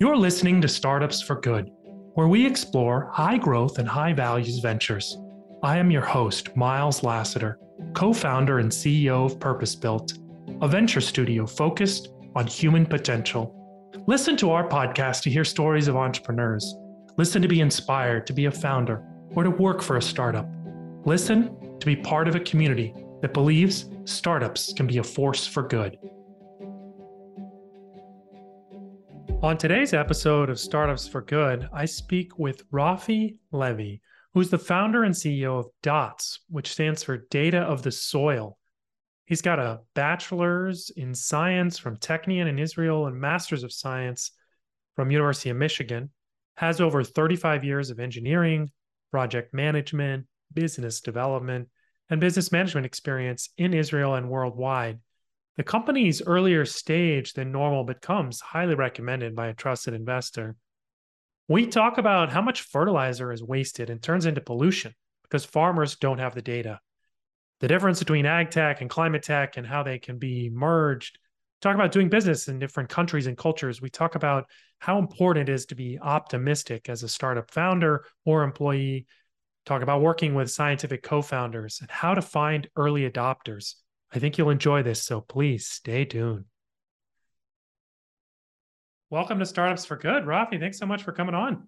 You're listening to Startups for Good, where we explore high growth and high values ventures. I am your host, Miles Lassiter, co founder and CEO of Purpose Built, a venture studio focused on human potential. Listen to our podcast to hear stories of entrepreneurs. Listen to be inspired to be a founder or to work for a startup. Listen to be part of a community that believes startups can be a force for good. On today's episode of Startups for Good, I speak with Rafi Levy, who's the founder and CEO of DOTS, which stands for Data of the Soil. He's got a bachelor's in science from Technion in Israel and master's of science from University of Michigan, has over 35 years of engineering, project management, business development, and business management experience in Israel and worldwide. The company's earlier stage than normal but comes highly recommended by a trusted investor. We talk about how much fertilizer is wasted and turns into pollution because farmers don't have the data. The difference between ag tech and climate tech and how they can be merged. Talk about doing business in different countries and cultures. We talk about how important it is to be optimistic as a startup founder or employee. Talk about working with scientific co founders and how to find early adopters I think you'll enjoy this, so please stay tuned. Welcome to Startups for Good. Rafi, thanks so much for coming on.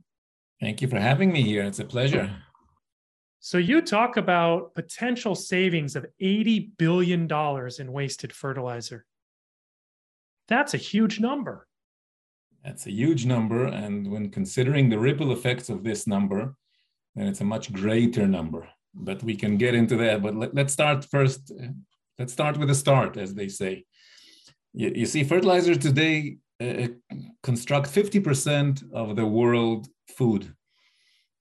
Thank you for having me here. It's a pleasure. So, you talk about potential savings of $80 billion in wasted fertilizer. That's a huge number. That's a huge number. And when considering the ripple effects of this number, then it's a much greater number. But we can get into that. But let, us start first uh, Let's start with a start, as they say. You, you see, fertilizers today uh, construct 50% of the world food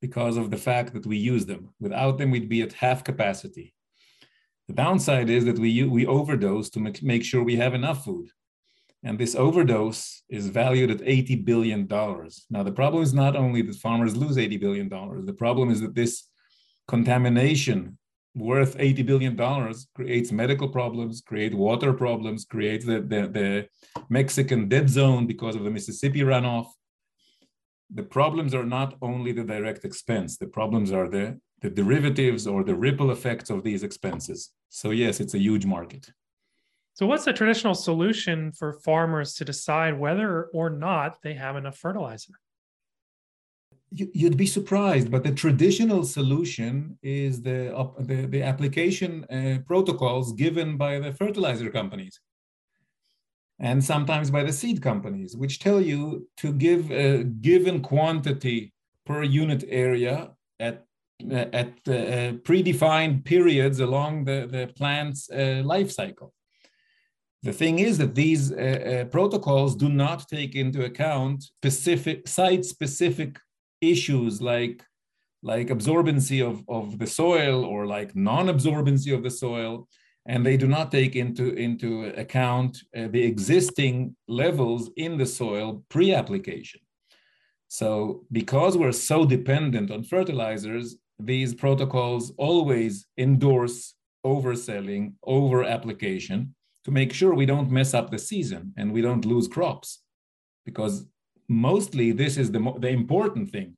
because of the fact that we use them. Without them, we'd be at half capacity. The downside is that we, we overdose to make, make sure we have enough food. And this overdose is valued at $80 billion. Now, the problem is not only that farmers lose $80 billion, the problem is that this contamination worth 80 billion dollars creates medical problems create water problems creates the, the, the mexican dead zone because of the mississippi runoff. The problems are not only the direct expense. The problems are the, the derivatives or the ripple effects of these expenses. So yes it's a huge market. So what's the traditional solution for farmers to decide whether or not they have enough fertilizer you'd be surprised, but the traditional solution is the, the, the application uh, protocols given by the fertilizer companies and sometimes by the seed companies, which tell you to give a given quantity per unit area at, at uh, predefined periods along the, the plant's uh, life cycle. The thing is that these uh, uh, protocols do not take into account specific site-specific issues like like absorbency of, of the soil or like non-absorbency of the soil and they do not take into, into account uh, the existing levels in the soil pre-application. So because we're so dependent on fertilizers, these protocols always endorse overselling, over application to make sure we don't mess up the season and we don't lose crops. Because mostly this is the, the important thing.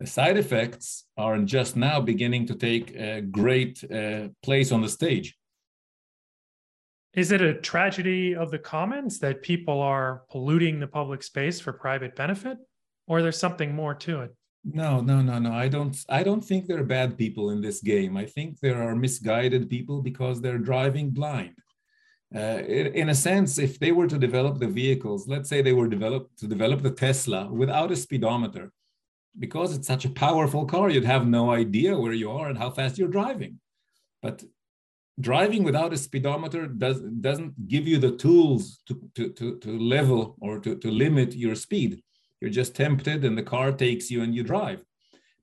The side effects are just now beginning to take a great uh, place on the stage. Is it a tragedy of the commons that people are polluting the public space for private benefit, or there's something more to it? No, no, no, no. I don't. I don't think there are bad people in this game. I think there are misguided people because they're driving blind. Uh, in, a sense, if they were to develop the vehicles, let's say they were developed to develop the Tesla without a speedometer, because it's such a powerful car, you'd have no idea where you are and how fast you're driving. But driving without a speedometer does, doesn't give you the tools to, to, to, to level or to, to limit your speed. You're just tempted and the car takes you and you drive.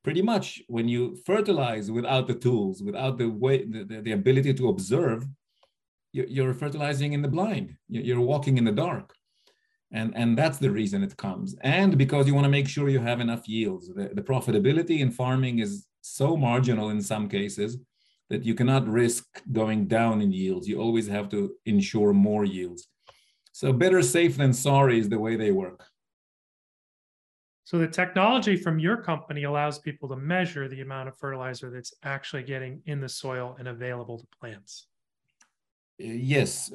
Pretty much when you fertilize without the tools, without the way, the, the, the ability to observe, you're fertilizing in the blind. You're walking in the dark. And, and that's the reason it comes. And because you want to make sure you have enough yields. The, the profitability in farming is so marginal in some cases that you cannot risk going down in yields. You always have to ensure more yields. So better safe than sorry is the way they work. So the technology from your company allows people to measure the amount of fertilizer that's actually getting in the soil and available to plants. Yes,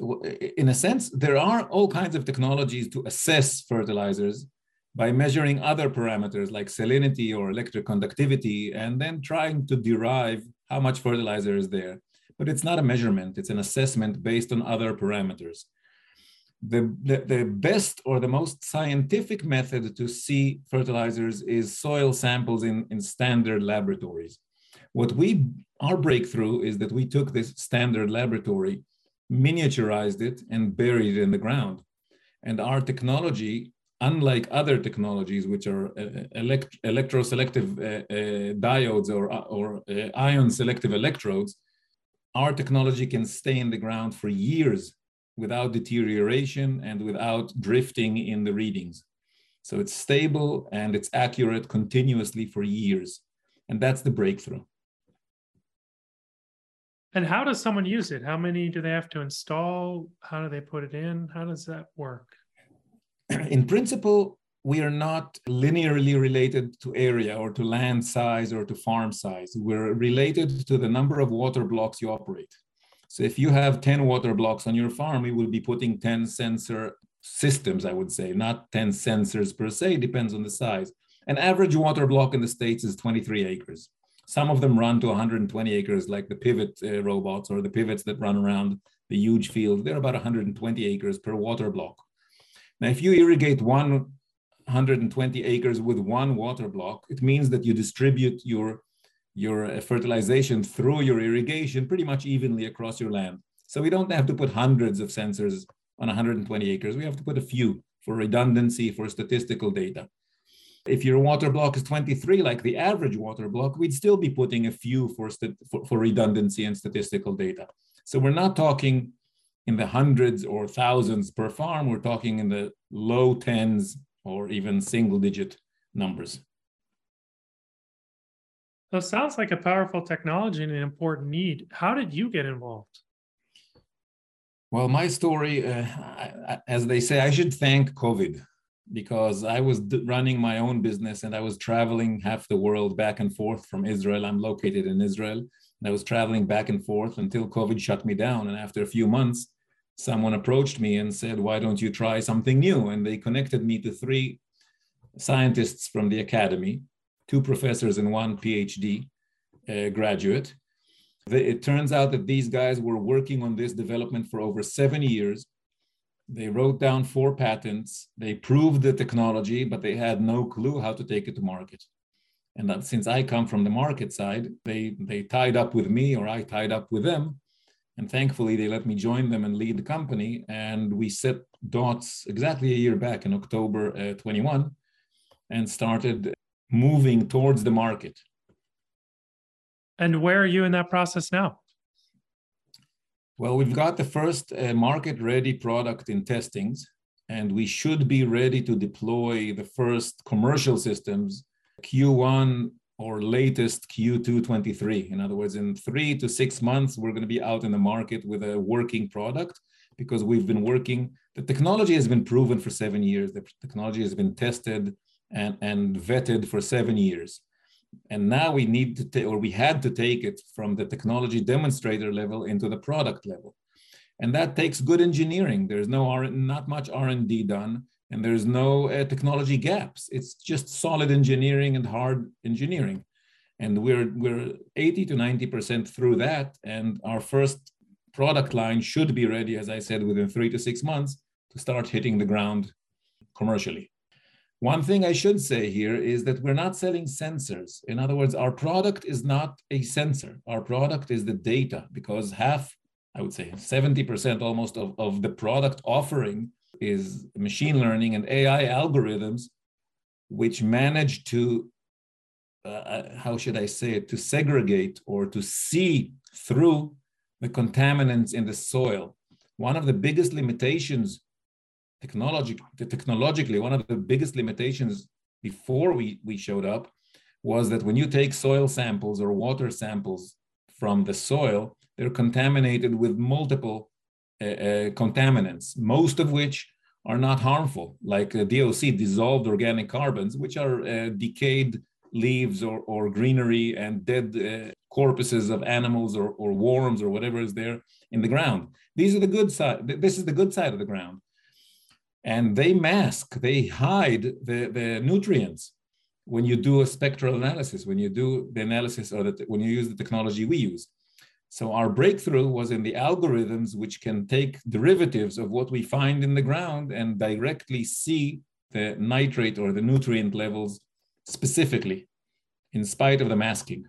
in a sense, there are all kinds of technologies to assess fertilizers by measuring other parameters like salinity or electric conductivity, and then trying to derive how much fertilizer is there. But it's not a measurement, it's an assessment based on other parameters. The, the, the best or the most scientific method to see fertilizers is soil samples in, in standard laboratories. What we, our breakthrough is that we took this standard laboratory, miniaturized it, and buried it in the ground. And our technology unlike other technologies, which are uh, elect electroselective uh, uh, diodes or, or uh, ion selective electrodes, our technology can stay in the ground for years without deterioration and without drifting in the readings. So it's stable and it's accurate continuously for years. And that's the breakthrough. And how does someone use it? How many do they have to install? How do they put it in? How does that work? in principle, we are not linearly related to area or to land size or to farm size. We're related to the number of water blocks you operate. So if you have 10 water blocks on your farm, we will be putting 10 sensor systems, I would say, not 10 sensors per se, depends on the size. An average water block in the States is 23 acres. Some of them run to 120 acres, like the pivot uh, robots or the pivots that run around the huge field. They're about 120 acres per water block. Now, if you irrigate 120 acres with one water block, it means that you distribute your, your uh, fertilization through your irrigation pretty much evenly across your land. So we don't have to put hundreds of sensors on 120 acres. We have to put a few for redundancy, for statistical data. If your water block is 23, like the average water block, we'd still be putting a few for, for, for redundancy and statistical data. So we're not talking in the hundreds or thousands per farm. We're talking in the low tens or even single digit numbers. So it sounds like a powerful technology and an important need. How did you get involved? Well, my story, uh, as they say, I should thank COVID because I was running my own business and I was traveling half the world back and forth from Israel. I'm located in Israel. And I was traveling back and forth until COVID shut me down. And after a few months, someone approached me and said, Why don't you try something new? And they connected me to three scientists from the academy, two professors and one PhD uh, graduate. It turns out that these guys were working on this development for over seven years. They wrote down four patents. They proved the technology, but they had no clue how to take it to market. And that since I come from the market side, they, they tied up with me or I tied up with them. And thankfully, they let me join them and lead the company. And we set dots exactly a year back in October uh, 21 and started moving towards the market. And where are you in that process now? Well, we've got the first uh, market ready product in testings, and we should be ready to deploy the first commercial systems Q1 or latest Q2 23. In other words, in three to six months, we're going to be out in the market with a working product because we've been working. The technology has been proven for seven years. The technology has been tested and, and vetted for seven years. And now we need to take, or we had to take it from the technology demonstrator level into the product level. And that takes good engineering. There's no R, not much R&D done and there's no uh, technology gaps. It's just solid engineering and hard engineering. And we're, we're 80 to 90% through that. And our first product line should be ready, as I said, within three to six months to start hitting the ground commercially. One thing I should say here is that we're not selling sensors. In other words, our product is not a sensor. Our product is the data because half, I would say 70% almost of, of the product offering is machine learning and AI algorithms, which manage to, uh, uh, how should I say it, to segregate or to see through the contaminants in the soil. One of the biggest limitations, technology, technologically, one of the biggest limitations before we, we showed up was that when you take soil samples or water samples from the soil, they're contaminated with multiple uh, uh, contaminants, most of which are not harmful, like uh, DOC, dissolved organic carbons, which are uh, decayed leaves or, or greenery and dead uh, corpses of animals or, or worms or whatever is there in the ground. These are the good side. This is the good side of the ground. And they mask, they hide the, the nutrients when you do a spectral analysis, when you do the analysis or the, when you use the technology we use. So our breakthrough was in the algorithms which can take derivatives of what we find in the ground and directly see the nitrate or the nutrient levels specifically, in spite of the masking.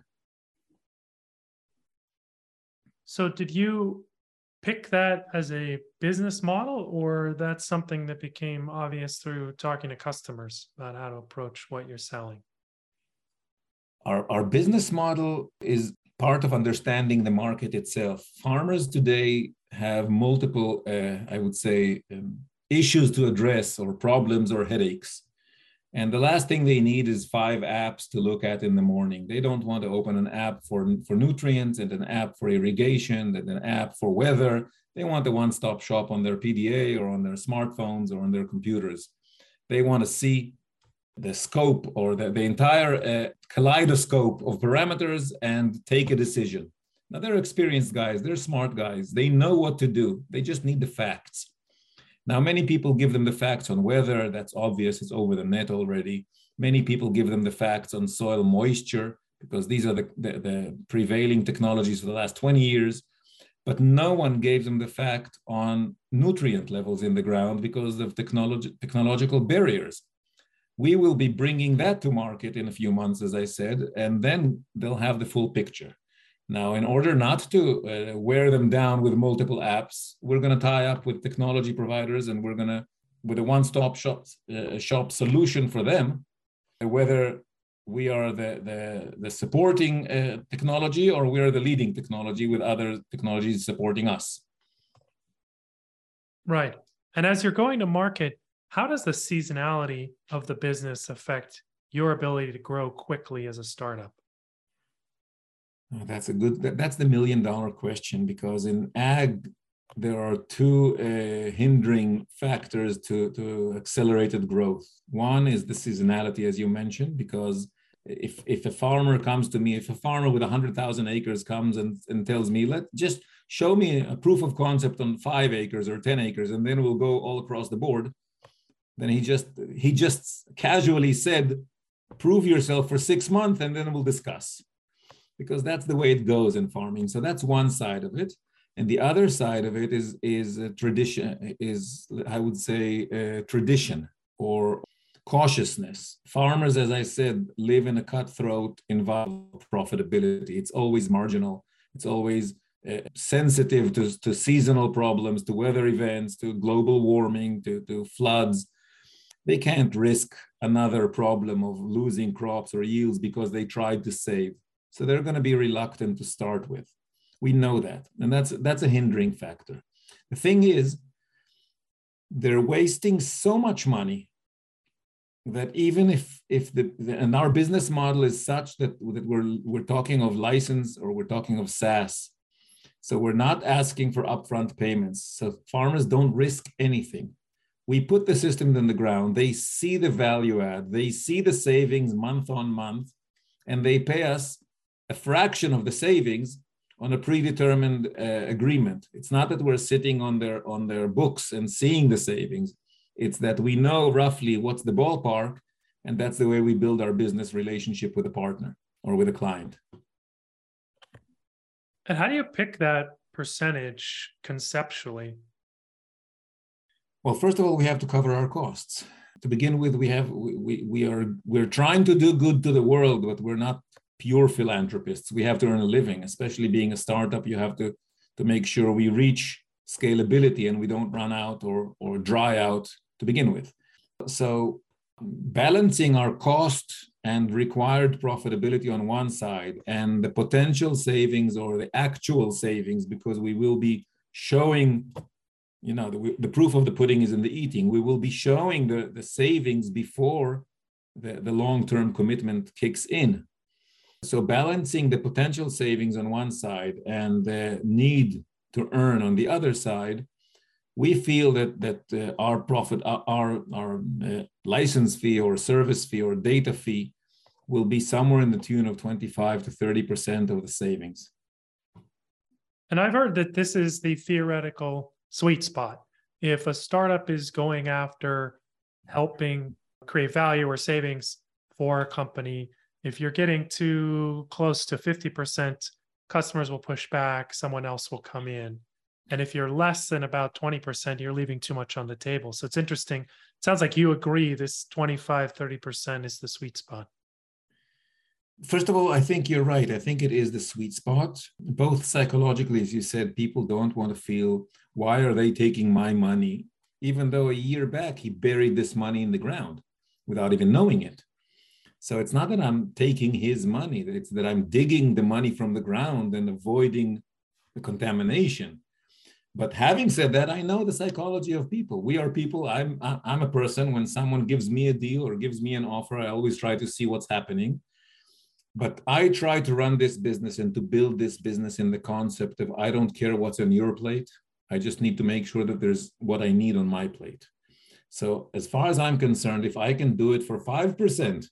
So did you pick that as a business model or that's something that became obvious through talking to customers about how to approach what you're selling? Our, our business model is part of understanding the market itself. Farmers today have multiple, uh, I would say, um, issues to address or problems or headaches. And the last thing they need is five apps to look at in the morning. They don't want to open an app for, for nutrients and an app for irrigation and an app for weather. They want a one stop shop on their PDA or on their smartphones or on their computers. They want to see the scope or the, the entire uh, kaleidoscope of parameters and take a decision. Now, they're experienced guys, they're smart guys, they know what to do, they just need the facts. Now, many people give them the facts on weather, that's obvious, it's over the net already. Many people give them the facts on soil moisture because these are the, the, the prevailing technologies for the last 20 years. But no one gave them the fact on nutrient levels in the ground because of technology, technological barriers we will be bringing that to market in a few months, as I said, and then they'll have the full picture. Now, in order not to uh, wear them down with multiple apps, we're going to tie up with technology providers and we're going to, with a one stop shop, uh, shop solution for them, whether we are the, the, the supporting uh, technology or we are the leading technology with other technologies supporting us. Right. And as you're going to market, how does the seasonality of the business affect your ability to grow quickly as a startup? Oh, that's a good. That's the million dollar question because in ag there are two uh, hindering factors to to accelerated growth. One is the seasonality, as you mentioned, because if if a farmer comes to me, if a farmer with hundred thousand acres comes and, and tells me, let just show me a proof of concept on five acres or ten acres, and then we'll go all across the board then he just he just casually said prove yourself for six months and then we'll discuss because that's the way it goes in farming. So that's one side of it. And the other side of it is is tradition is i would say tradition or cautiousness. Farmers as i said live in a cutthroat environment profitability. It's always marginal. It's always uh, sensitive to, to seasonal problems to weather events to global warming to, to floods. They can't risk another problem of losing crops or yields because they tried to save. So they're going to be reluctant to start with. We know that. And that's, that's a hindering factor. The thing is, they're wasting so much money that even if if the, the, and our business model is such that, that we're we're talking of license or we're talking of SaaS, so we're not asking for upfront payments. So farmers don't risk anything we put the system in the ground they see the value add they see the savings month on month and they pay us a fraction of the savings on a predetermined uh, agreement. It's not that we're sitting on their on their books and seeing the savings. It's that we know roughly what's the ballpark and that's the way we build our business relationship with a partner or with a client. And how do you pick that percentage conceptually? Well, first of all, we have to cover our costs. To begin with, we have we, we are we're trying to do good to the world, but we're not pure philanthropists. We have to earn a living, especially being a startup. You have to to make sure we reach scalability and we don't run out or or dry out to begin with. So balancing our cost and required profitability on one side and the potential savings or the actual savings because we will be showing you know the, the proof of the pudding is in the eating we will be showing the, the savings before the, the long-term commitment kicks in so balancing the potential savings on one side and the need to earn on the other side we feel that that uh, our profit, our our uh, license fee or service fee or data fee will be somewhere in the tune of 25 to 30 percent of the savings. And I've heard that this is the theoretical sweet spot. If a startup is going after helping create value or savings for a company, if you're getting too close to 50%, customers will push back, someone else will come in. And if you're less than about 20%, you're leaving too much on the table. So it's interesting. It sounds like you agree this 25, 30% is the sweet spot. First of all, I think you're right. I think it is the sweet spot. Both psychologically, as you said, people don't want to feel, why are they taking my money? Even though a year back he buried this money in the ground without even knowing it. So it's not that I'm taking his money, it's that I'm digging the money from the ground and avoiding the contamination. But having said that, I know the psychology of people. We are people. I'm I'm a person. When someone gives me a deal or gives me an offer, I always try to see what's happening. But I try to run this business and to build this business in the concept of I don't care what's on your plate. I just need to make sure that there's what I need on my plate. So as far as I'm concerned, if I can do it for five percent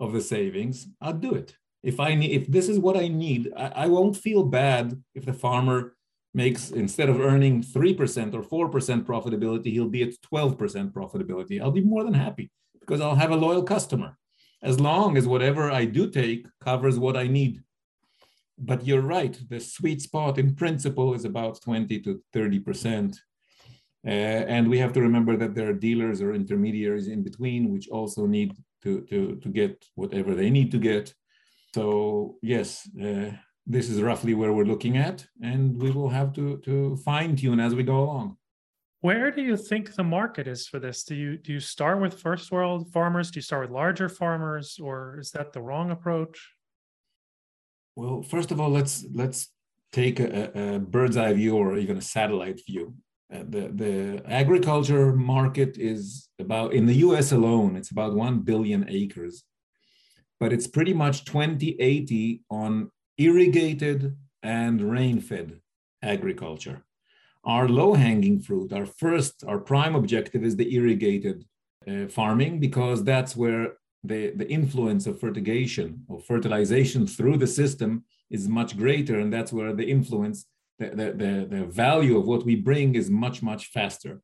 of the savings, I'll do it. If I need, if this is what I need, I, I won't feel bad if the farmer makes instead of earning 3% or 4% profitability, he'll be at 12% profitability. I'll be more than happy because I'll have a loyal customer as long as whatever I do take covers what I need. But you're right, the sweet spot in principle is about 20 to 30%. Uh, and we have to remember that there are dealers or intermediaries in between, which also need to, to, to get whatever they need to get. So yes, uh, this is roughly where we're looking at, and we will have to, to fine tune as we go along. Where do you think the market is for this? Do you do you start with first world farmers? Do you start with larger farmers, or is that the wrong approach? Well, first of all, let's let's take a, a bird's eye view or even a satellite view. Uh, the the agriculture market is about in the U.S. alone, it's about one billion acres, but it's pretty much 2080 on irrigated and rain-fed agriculture. Our low-hanging fruit, our first, our prime objective is the irrigated uh, farming because that's where the, the influence of fertigation or fertilization through the system is much greater and that's where the influence the, the, the, value of what we bring is much, much faster.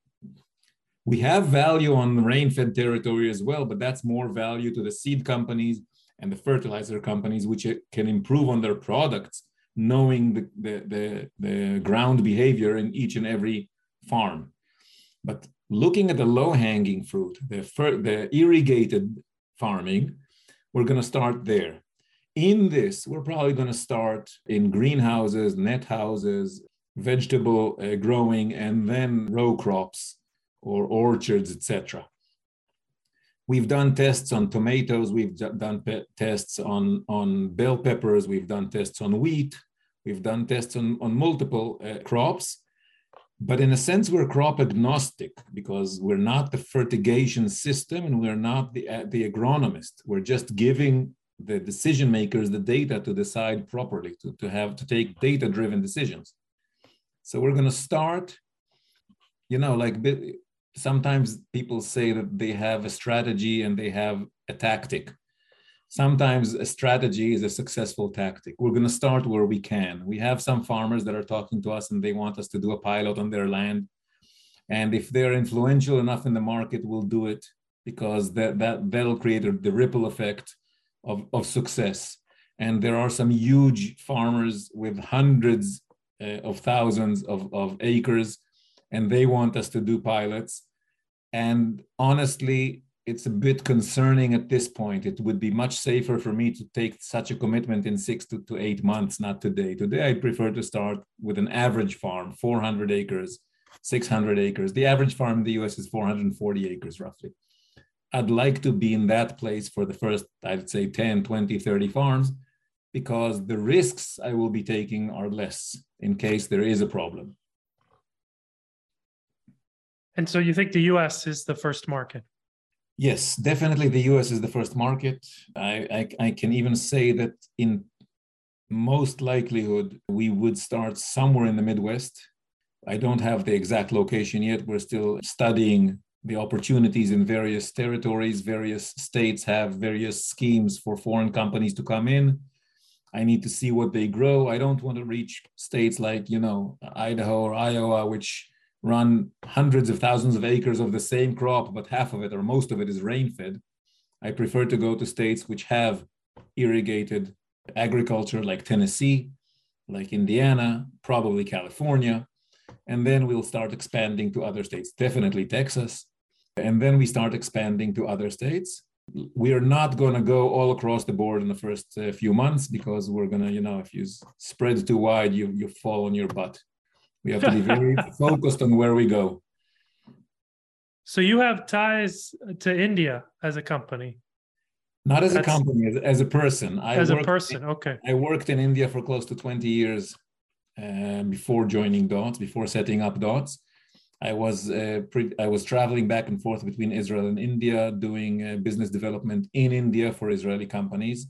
We have value on rain-fed territory as well, but that's more value to the seed companies and the fertilizer companies, which can improve on their products, knowing the, the, the, the ground behavior in each and every farm. But looking at the low-hanging fruit, the, the irrigated farming, we're going to start there in this, we're probably going to start in greenhouses, net houses, vegetable uh, growing, and then row crops or orchards, etc. We've done tests on tomatoes. We've done tests on, on bell peppers. We've done tests on wheat. We've done tests on, on multiple uh, crops. But in a sense, we're crop agnostic because we're not the fertigation system and we're not the, uh, the agronomist. We're just giving the decision makers the data to decide properly, to, to have to take data driven decisions. So we're going to start, you know, like sometimes people say that they have a strategy and they have a tactic. Sometimes a strategy is a successful tactic. We're going to start where we can. We have some farmers that are talking to us and they want us to do a pilot on their land. And if they're influential enough in the market, we'll do it because that, that, that'll create the ripple effect of, of success. And there are some huge farmers with hundreds uh, of thousands of, of acres, and they want us to do pilots. And honestly, it's a bit concerning at this point. It would be much safer for me to take such a commitment in six to, to eight months, not today. Today, I prefer to start with an average farm, 400 acres, 600 acres. The average farm in the US is 440 acres, roughly. I'd like to be in that place for the first, I'd say 10, 20, 30 farms, because the risks I will be taking are less in case there is a problem. And so you think the US is the first market? Yes, definitely the US is the first market. I, I, I can even say that in most likelihood, we would start somewhere in the Midwest I don't have the exact location yet. We're still studying the opportunities in various territories. Various states have various schemes for foreign companies to come in. I need to see what they grow. I don't want to reach states like, you know, Idaho or Iowa, which run hundreds of thousands of acres of the same crop, but half of it or most of it is rain fed. I prefer to go to states which have irrigated agriculture like Tennessee, like Indiana, probably California. And then we'll start expanding to other states, definitely Texas. And then we start expanding to other states. We are not going to go all across the board in the first uh, few months because we're going to, you know, if you spread too wide, you, you fall on your butt. We have to be very focused on where we go. So you have ties to India as a company? Not as That's, a company, as, as, a person. I as a person, okay. I worked in India for close to 20 years uh, before joining Dots, before setting up Dots. I was uh, pre- I was traveling back and forth between Israel and India, doing uh, business development in India for Israeli companies,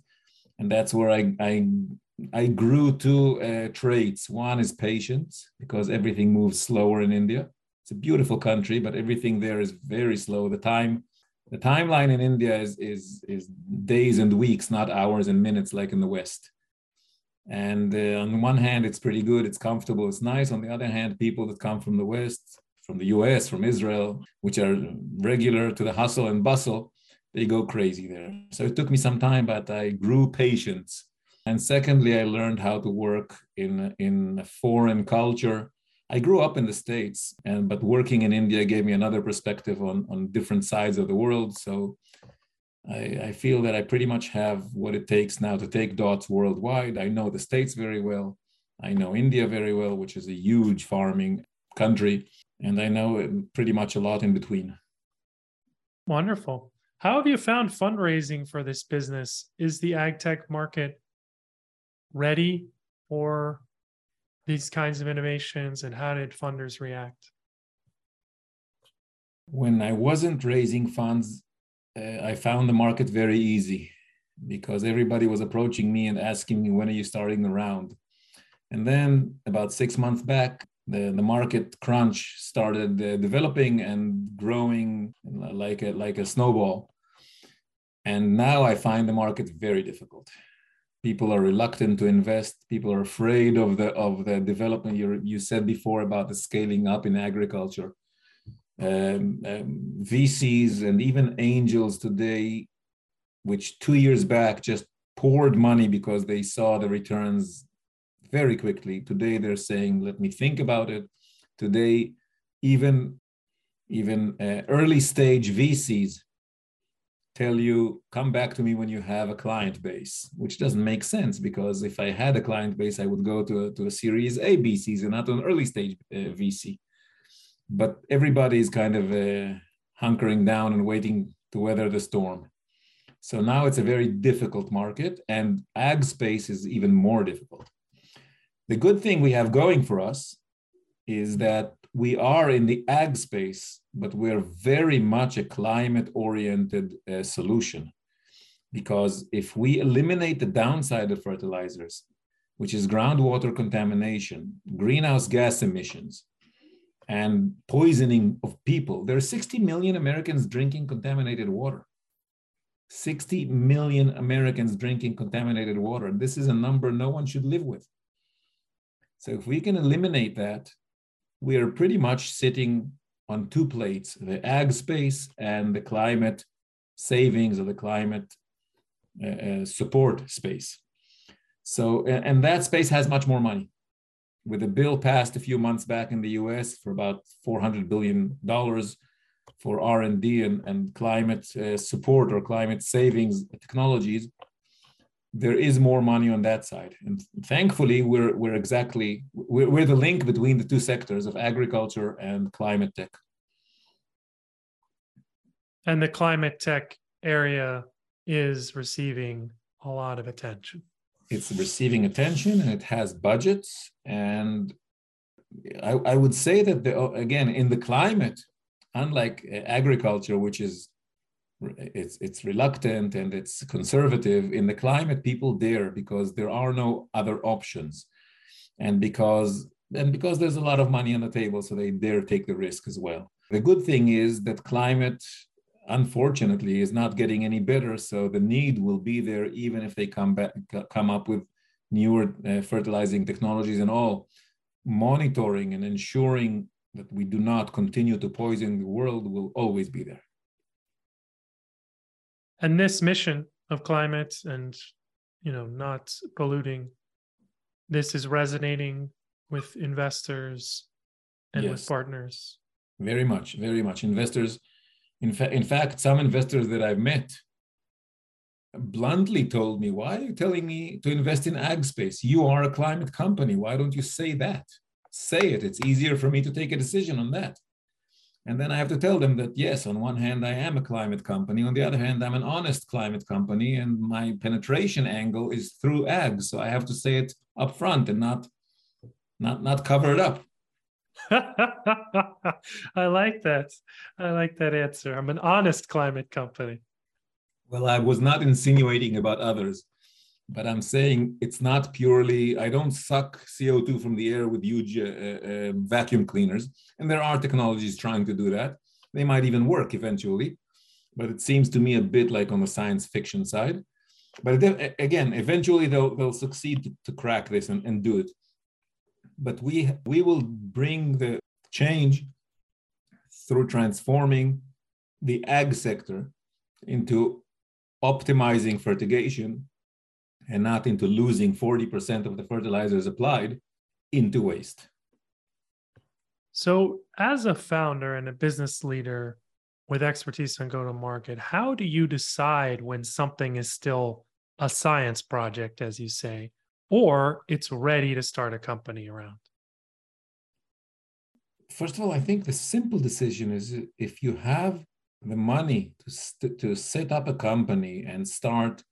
and that's where I I, I grew two uh, traits. One is patience, because everything moves slower in India. It's a beautiful country, but everything there is very slow. The time the timeline in India is is is days and weeks, not hours and minutes like in the West. And uh, on one hand, it's pretty good, it's comfortable, it's nice. On the other hand, people that come from the West, from the US, from Israel, which are regular to the hustle and bustle, they go crazy there. So it took me some time, but I grew patience. And secondly, I learned how to work in, in a foreign culture I grew up in the States, and but working in India gave me another perspective on, on different sides of the world. So I, I feel that I pretty much have what it takes now to take dots worldwide. I know the States very well. I know India very well, which is a huge farming country, and I know pretty much a lot in between. Wonderful. How have you found fundraising for this business? Is the ag tech market ready for these kinds of innovations and how did funders react? When I wasn't raising funds, uh, I found the market very easy because everybody was approaching me and asking me, when are you starting the round? And then about six months back, the, the market crunch started uh, developing and growing like a, like a snowball. And now I find the market very difficult. People are reluctant to invest. People are afraid of the of the development. You you said before about the scaling up in agriculture. Um, um, vcs and even angels today which two years back just poured money because they saw the returns very quickly. Today they're saying let me think about it. Today even even uh, early stage vcs tell you come back to me when you have a client base which doesn't make sense because if i had a client base i would go to a, to a series a vcs and not an early stage uh, vc but everybody is kind of uh, hunkering down and waiting to weather the storm. So now it's a very difficult market and ag space is even more difficult the good thing we have going for us is that we are in the ag space, but we're very much a climate oriented uh, solution. Because if we eliminate the downside of fertilizers, which is groundwater contamination, greenhouse gas emissions, and poisoning of people, there are 60 million Americans drinking contaminated water. 60 million Americans drinking contaminated water. This is a number no one should live with. So if we can eliminate that, we are pretty much sitting on two plates the ag space and the climate savings or the climate uh, uh support space. So, and that space has much more money. With a bill passed a few months back in the US for about $400 billion for R&D and, and climate uh, support or climate savings technologies, there is more money on that side. And thankfully, we're, we're exactly, we're, we're the link between the two sectors of agriculture and climate tech. And the climate tech area is receiving a lot of attention. It's receiving attention and it has budgets. And I, I would say that, the, again, in the climate, unlike uh, agriculture, which is it's it's reluctant and it's conservative in the climate people dare because there are no other options and because and because there's a lot of money on the table, so they dare take the risk as well. The good thing is that climate, unfortunately, is not getting any better. So the need will be there even if they come back, come up with newer uh, fertilizing technologies and all. Monitoring and ensuring that we do not continue to poison the world will always be there. And this mission of climate and you know not polluting, this is resonating with investors and yes. with partners. Very much, very much. Investors, in fact, in fact, some investors that I've met bluntly told me, "Why are you telling me to invest in ag space? You are a climate company. Why don't you say that?" say it. It's easier for me to take a decision on that. And then I have to tell them that, yes, on one hand, I am a climate company. On the other hand, I'm an honest climate company, and my penetration angle is through ag. So I have to say it up front and not, not, not cover it up. I like that. I like that answer. I'm an honest climate company. Well, I was not insinuating about others but I'm saying it's not purely, I don't suck CO2 from the air with huge uh, uh, vacuum cleaners. And there are technologies trying to do that. They might even work eventually, but it seems to me a bit like on the science fiction side. But again, eventually they'll, they'll succeed to, to crack this and, and do it. But we, we will bring the change through transforming the ag sector into optimizing fertigation and not into losing 40% of the fertilizers applied into waste. So, as a founder and a business leader with expertise on go to market, how do you decide when something is still a science project, as you say, or it's ready to start a company around? First of all, I think the simple decision is if you have the money to, st- to set up a company and start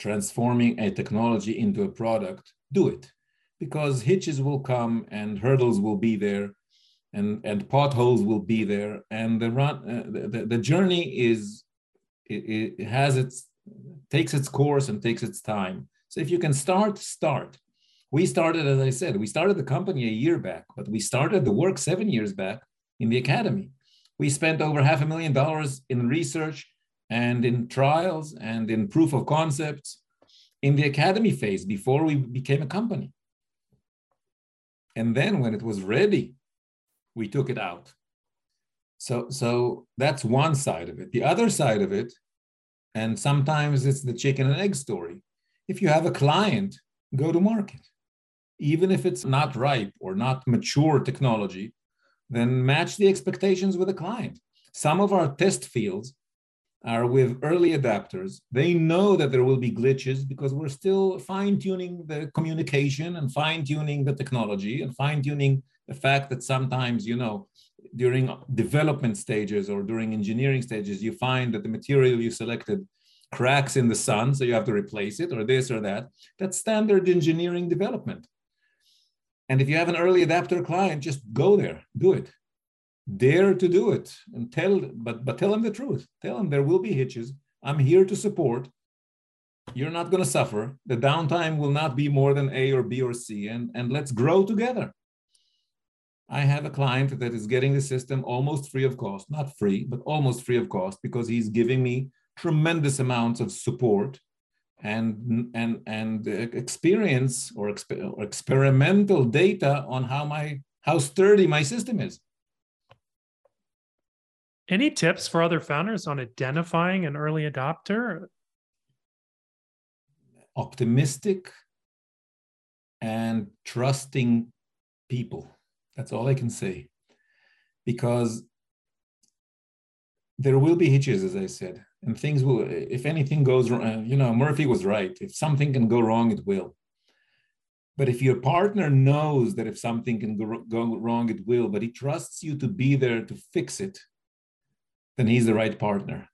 transforming a technology into a product, do it. Because hitches will come and hurdles will be there and, and potholes will be there. And the, run, uh, the, the journey is, it, it has its, takes its course and takes its time. So if you can start, start. We started, as I said, we started the company a year back, but we started the work seven years back in the academy. We spent over half a million dollars in research and in trials and in proof of concepts in the academy phase before we became a company. And then when it was ready, we took it out. So, so that's one side of it. The other side of it, and sometimes it's the chicken and egg story. If you have a client, go to market. Even if it's not ripe or not mature technology, then match the expectations with the client. Some of our test fields are with early adapters. They know that there will be glitches because we're still fine tuning the communication and fine tuning the technology and fine tuning the fact that sometimes, you know, during development stages or during engineering stages, you find that the material you selected cracks in the sun, so you have to replace it or this or that. That's standard engineering development. And if you have an early adapter client, just go there, do it dare to do it and tell but but tell them the truth. Tell them there will be hitches. I'm here to support. You're not going to suffer. The downtime will not be more than a or b or c and and let's grow together. I have a client that is getting the system almost free of cost not free but almost free of cost because he's giving me tremendous amounts of support and and and experience or, exp- or experimental data on how my how sturdy my system is any tips for other founders on identifying an early adopter? Optimistic and trusting people. That's all I can say. Because there will be hitches, as I said, and things will, if anything goes wrong, you know, Murphy was right. If something can go wrong, it will. But if your partner knows that if something can go, wrong, it will, but he trusts you to be there to fix it, then he's the right partner.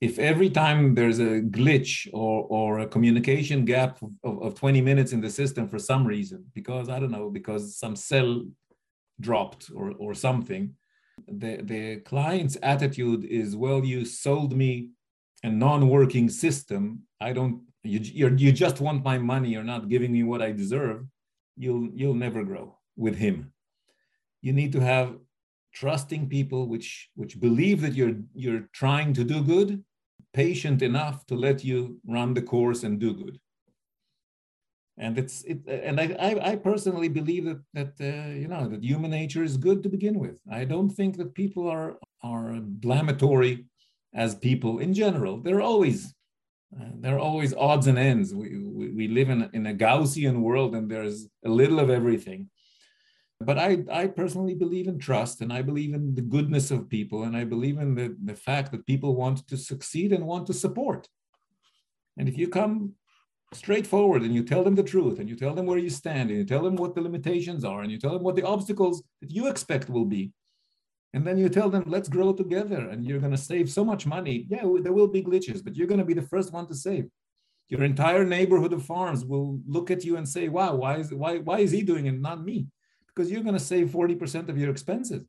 If every time there's a glitch or, or a communication gap of, of 20 minutes in the system for some reason, because I don't know, because some cell dropped or, or something, the, the client's attitude is, well, you sold me a non-working system. I don't, you, you just want my money. You're not giving me what I deserve. You'll, you'll never grow. with him. You need to have trusting people which which believe that you're you're trying to do good, patient enough to let you run the course and do good. And it's it, and I, I personally believe that that uh, you know that human nature is good to begin with. I don't think that people are are blamatory as people in general. They're always uh, there are always odds and ends. We, we, we live in, in a Gaussian world and there's a little of everything. But I, I personally believe in trust and I believe in the goodness of people and I believe in the, the fact that people want to succeed and want to support. And if you come straightforward and you tell them the truth and you tell them where you stand and you tell them what the limitations are and you tell them what the obstacles that you expect will be, and then you tell them, let's grow together and you're going to save so much money. Yeah, there will be glitches, but you're going to be the first one to save. Your entire neighborhood of farms will look at you and say, wow, why is, why, why is he doing it, not me? Because you're going to save 40% of your expenses.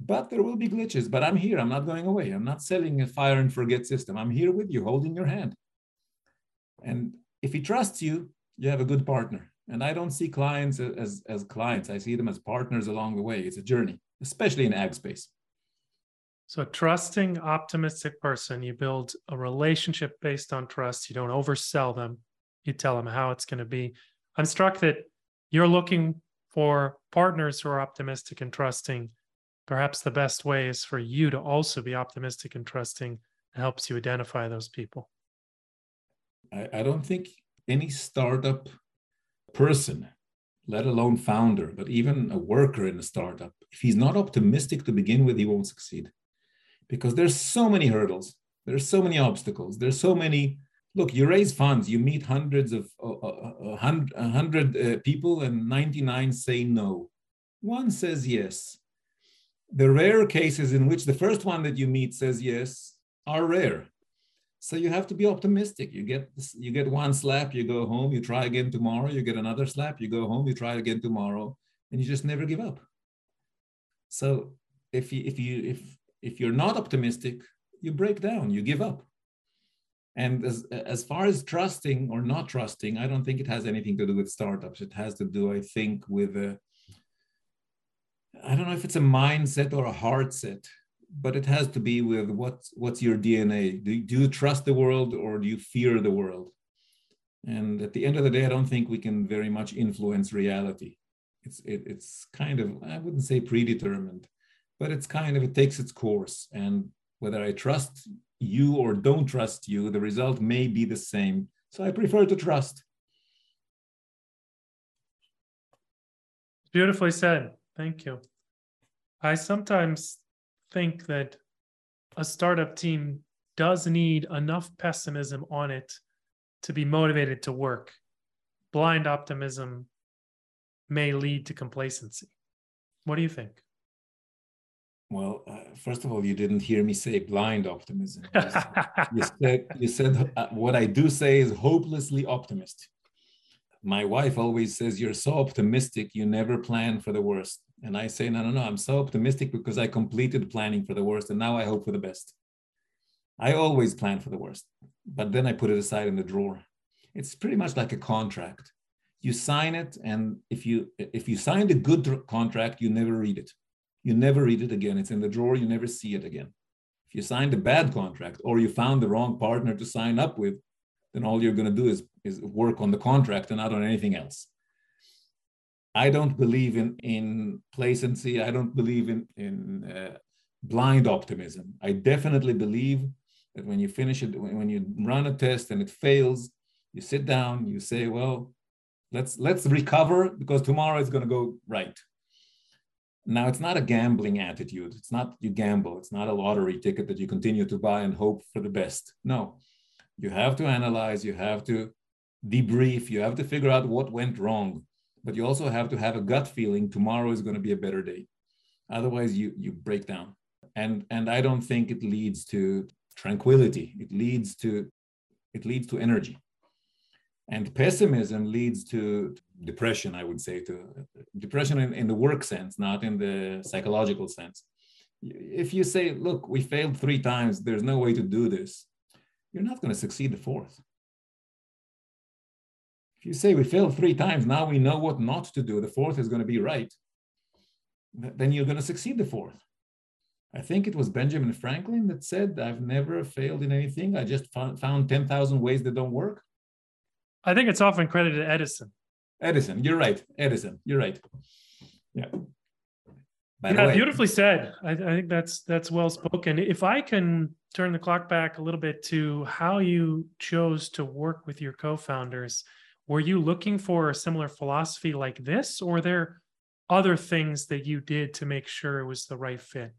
But there will be glitches. But I'm here. I'm not going away. I'm not selling a fire and forget system. I'm here with you, holding your hand. And if he trusts you, you have a good partner. And I don't see clients as, as clients. I see them as partners along the way. It's a journey especially in ag space. So, a trusting, optimistic person, you build a relationship based on trust. You don't oversell them. You tell them how it's going to be. I'm struck that you're looking for partners who are optimistic and trusting. Perhaps the best way is for you to also be optimistic and trusting. It helps you identify those people. I, I don't think any startup person let alone founder, but even a worker in a startup, if he's not optimistic to begin with, he won't succeed. Because there's so many hurdles, there's so many obstacles, there's so many. Look, you raise funds, you meet hundreds of uh, uh, uh, uh, people, and 99 say no. One says yes. The rare cases in which the first one that you meet says yes are rare. So you have to be optimistic. You get you get one slap, you go home, you try again tomorrow, you get another slap, you go home, you try again tomorrow, and you just never give up. So if you if you if if you're not optimistic, you break down, you give up. And as as far as trusting or not trusting, I don't think it has anything to do with startups. It has to do, I think, with a I don't know if it's a mindset or a heart set but it has to be with what's what's your DNA. Do, do you trust the world or do you fear the world? And at the end of the day, I don't think we can very much influence reality. It's it, it's kind of I wouldn't say predetermined, but it's kind of it takes its course. And whether I trust you or don't trust you, the result may be the same. So I prefer to trust. Beautifully said. Thank you. I sometimes think that a startup team does need enough pessimism on it to be motivated to work. Blind optimism may lead to complacency. What do you think? Well, uh, first of all, you didn't hear me say blind optimism. you said, you said uh, what I do say is hopelessly optimistic. My wife always says, You're so optimistic, you never plan for the worst. And I say, no, no, no, I'm so optimistic because I completed planning for the worst and now I hope for the best. I always plan for the worst, but then I put it aside in the drawer. It's pretty much like a contract. You sign it, and if you if you signed a good contract, you never read it. You never read it again. It's in the drawer. You never see it again. If you signed a bad contract or you found the wrong partner to sign up with, then all you're going to do is, is work on the contract and not on anything else. I don't believe in in placency. I don't believe in in uh, blind optimism. I definitely believe that when you finish it, when you run a test and it fails, you sit down, you say, "Well, let's let's recover because tomorrow it's going to go right." Now, it's not a gambling attitude. It's not you gamble. It's not a lottery ticket that you continue to buy and hope for the best. No, you have to analyze. You have to debrief. You have to figure out what went wrong but you also have to have a gut feeling tomorrow is going to be a better day otherwise you you break down and and i don't think it leads to tranquility it leads to it leads to energy and pessimism leads to depression i would say to depression in, in the work sense not in the psychological sense if you say look we failed three times there's no way to do this you're not going to succeed the fourth If you say we failed three times, now we know what not to do. The fourth is going to be right. Then you're going to succeed the fourth. I think it was Benjamin Franklin that said, I've never failed in anything. I just found, found 10,000 ways that don't work. I think it's often credited Edison. Edison, you're right. Edison, you're right. Yeah. By yeah, beautifully said. I, I, think that's that's well spoken. If I can turn the clock back a little bit to how you chose to work with your co-founders, were you looking for a similar philosophy like this, or there other things that you did to make sure it was the right fit?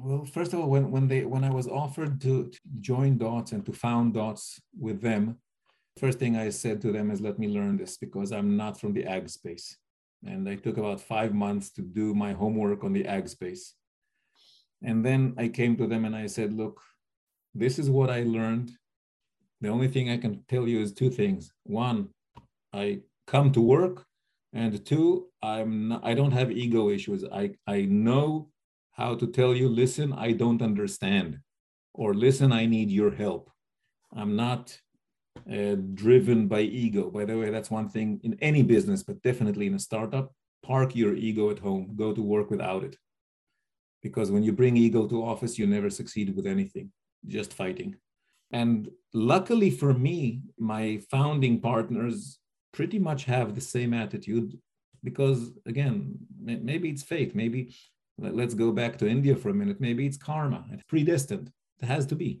Well, first of all, when when they when I was offered to, to join Dots and to found Dots with them, first thing I said to them is, "Let me learn this because I'm not from the ag space." And I took about five months to do my homework on the ag space. And then I came to them and I said, "Look, this is what I learned. The only thing I can tell you is two things. One, I come to work, and two, I'm not, I don't have ego issues. I I know." How to tell you, listen, I don't understand, or listen, I need your help. I'm not uh, driven by ego. By the way, that's one thing in any business, but definitely in a startup. Park your ego at home, go to work without it. Because when you bring ego to office, you never succeed with anything, just fighting. And luckily for me, my founding partners pretty much have the same attitude because again maybe it's fate maybe Let's go back to India for a minute. Maybe it's karma. It's predestined. It has to be.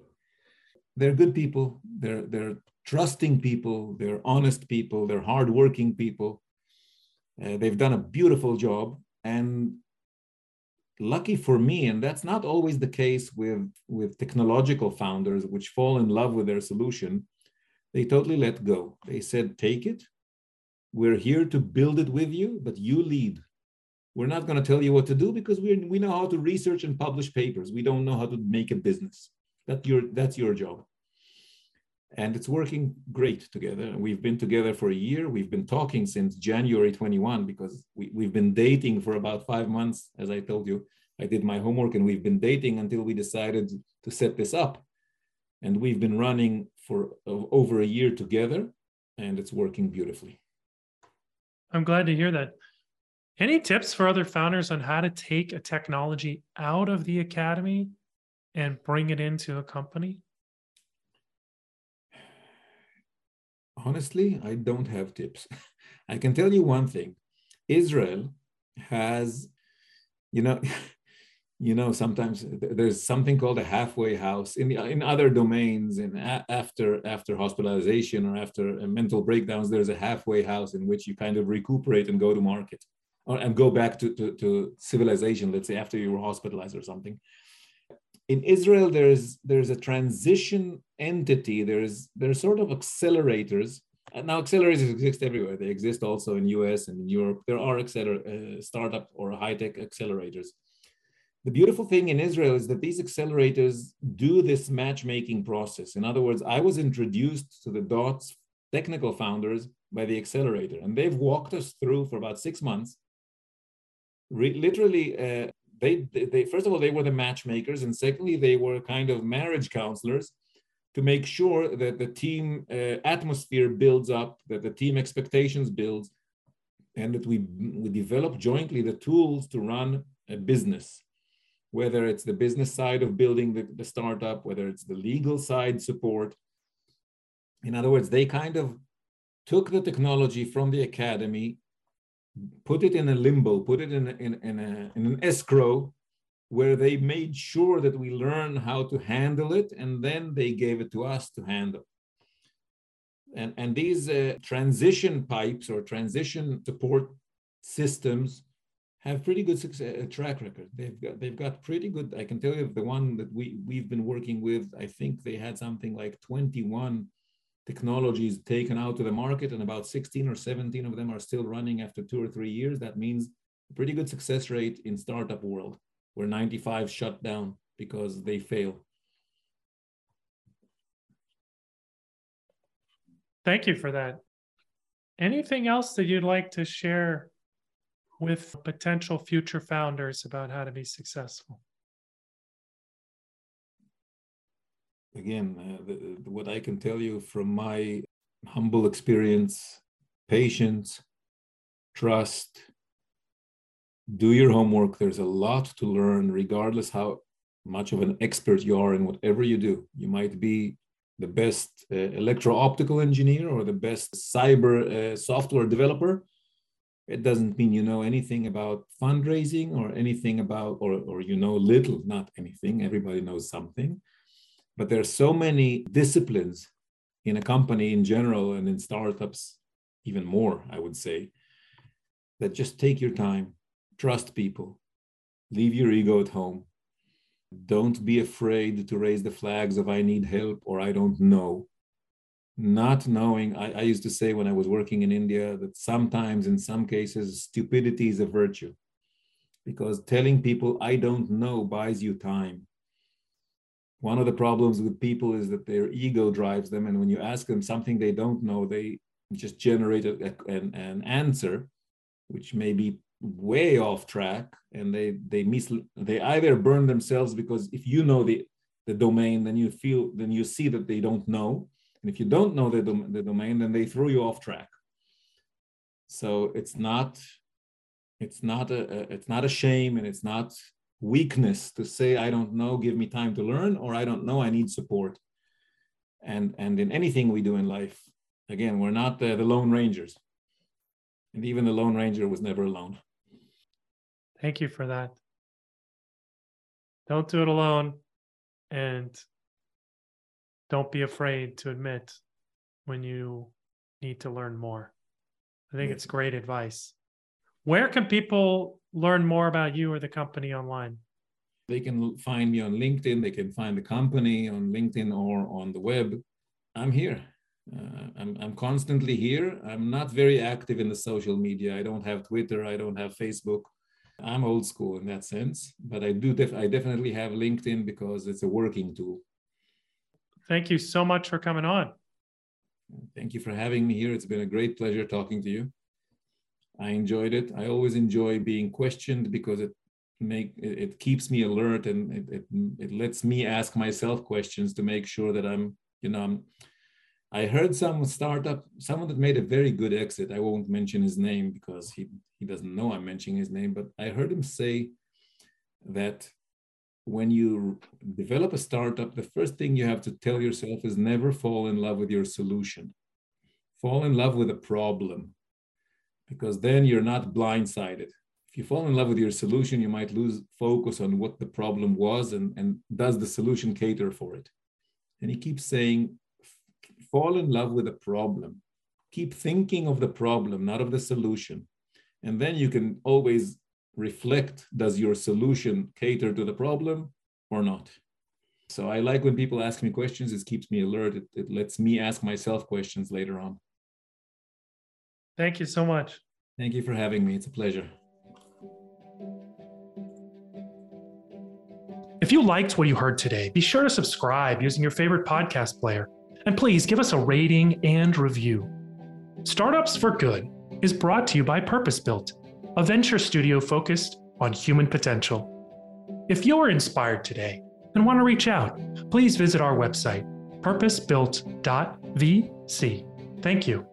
They're good people. They're they're trusting people. They're honest people. They're hardworking people. Uh, they've done a beautiful job. And lucky for me, and that's not always the case with with technological founders, which fall in love with their solution. They totally let go. They said, "Take it. We're here to build it with you, but you lead." We're not going to tell you what to do because we we know how to research and publish papers. We don't know how to make a business. That your that's your job. And it's working great together. We've been together for a year. We've been talking since January 21 because we, we've been dating for about five months. As I told you, I did my homework and we've been dating until we decided to set this up. And we've been running for uh, over a year together and it's working beautifully. I'm glad to hear that. Any tips for other founders on how to take a technology out of the academy and bring it into a company? Honestly, I don't have tips. I can tell you one thing. Israel has, you know, you know, sometimes there's something called a halfway house in in other domains. And after after hospitalization or after mental breakdowns, there's a halfway house in which you kind of recuperate and go to market and go back to, to, to civilization, let's say after you were hospitalized or something. In Israel, there's there's a transition entity. There's there's sort of accelerators. And now accelerators exist everywhere. They exist also in US and in Europe. There are acceler- uh, startup or high-tech accelerators. The beautiful thing in Israel is that these accelerators do this matchmaking process. In other words, I was introduced to the DOTS technical founders by the accelerator, and they've walked us through for about six months re- literally uh, they, they first of all they were the matchmakers and secondly they were kind of marriage counselors to make sure that the team uh, atmosphere builds up that the team expectations builds and that we, we develop jointly the tools to run a business whether it's the business side of building the, the startup whether it's the legal side support. In other words they kind of took the technology from the academy put it in a limbo, put it in, in, in, a, in an escrow where they made sure that we learn how to handle it and then they gave it to us to handle. And, and these uh, transition pipes or transition support systems have pretty good success, uh, track record. They've got they've got pretty good. I can tell you the one that we we've been working with. I think they had something like 21 technologies taken out to the market and about 16 or 17 of them are still running after two or three years. That means a pretty good success rate in startup world where 95 shut down because they fail. Thank you for that. Anything else that you'd like to share with potential future founders about how to be successful again, uh, the, what I can tell you from my humble experience, patience, trust, do your homework. There's a lot to learn, regardless how much of an expert you are in whatever you do. You might be the best uh, electro-optical engineer or the best cyber uh, software developer. It doesn't mean you know anything about fundraising or anything about, or, or you know little, not anything. Everybody knows something. But there are so many disciplines in a company in general and in startups, even more, I would say, that just take your time, trust people, leave your ego at home. Don't be afraid to raise the flags of I need help or I don't know. Not knowing, I, I used to say when I was working in India that sometimes, in some cases, stupidity is a virtue because telling people I don't know buys you time one of the problems with people is that their ego drives them and when you ask them something they don't know they just generate a, an, an answer which may be way off track and they they miss they either burn themselves because if you know the the domain then you feel then you see that they don't know and if you don't know the, dom- the domain then they throw you off track. So it's not it's not a, a it's not a shame and it's not weakness to say i don't know give me time to learn or i don't know i need support. And and in anything we do in life again we're not the, the lone rangers. And even the lone ranger was never alone. Thank you for that. Don't do it alone and don't be afraid to admit when you need to learn more. I think it's great advice. Where can people learn more about you or the company online? They can find me on LinkedIn. They can find the company on LinkedIn or on the web. I'm here. Uh, I'm, I'm constantly here. I'm not very active in the social media. I don't have Twitter. I don't have Facebook. I'm old school in that sense, but I do. Def- I definitely have LinkedIn because it's a working tool. Thank you so much for coming on. Thank you for having me here. It's been a great pleasure talking to you. I enjoyed it. I always enjoy being questioned because it make it, it keeps me alert and it, it, it lets me ask myself questions to make sure that I'm you know I'm, I heard some startup someone that made a very good exit. I won't mention his name because he he doesn't know I'm mentioning his name, but I heard him say that when you develop a startup, the first thing you have to tell yourself is never fall in love with your solution. Fall in love with a problem because then you're not blindsided. If you fall in love with your solution, you might lose focus on what the problem was and, and does the solution cater for it. And he keeps saying, fall in love with the problem. Keep thinking of the problem, not of the solution. And then you can always reflect does your solution cater to the problem or not? So I like when people ask me questions, it keeps me alert. It, it lets me ask myself questions later on. Thank you so much. Thank you for having me. It's a pleasure. If you liked what you heard today, be sure to subscribe using your favorite podcast player. And please give us a rating and review. Startups for Good is brought to you by Purpose Built, a venture studio focused on human potential. If you are inspired today and want to reach out, please visit our website, purposebuilt.vc. Thank you.